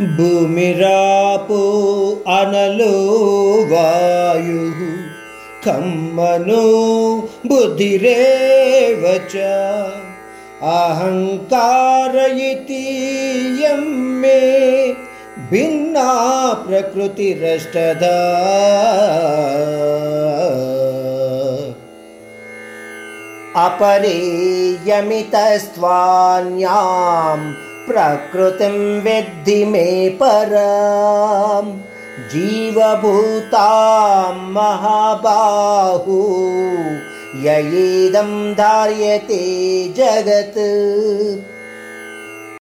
भूमिरापो अनलो वायुः खम्मनो बुद्धिरेव च। अहङ्कार इति मे भिन्ना प्रकृतिरष्टदा। अपरेयमितस्त्वान्यां प्रकृतिं विद्धि मे परम् जीवभूतां महाबाहु य इदं धार्यते जगत्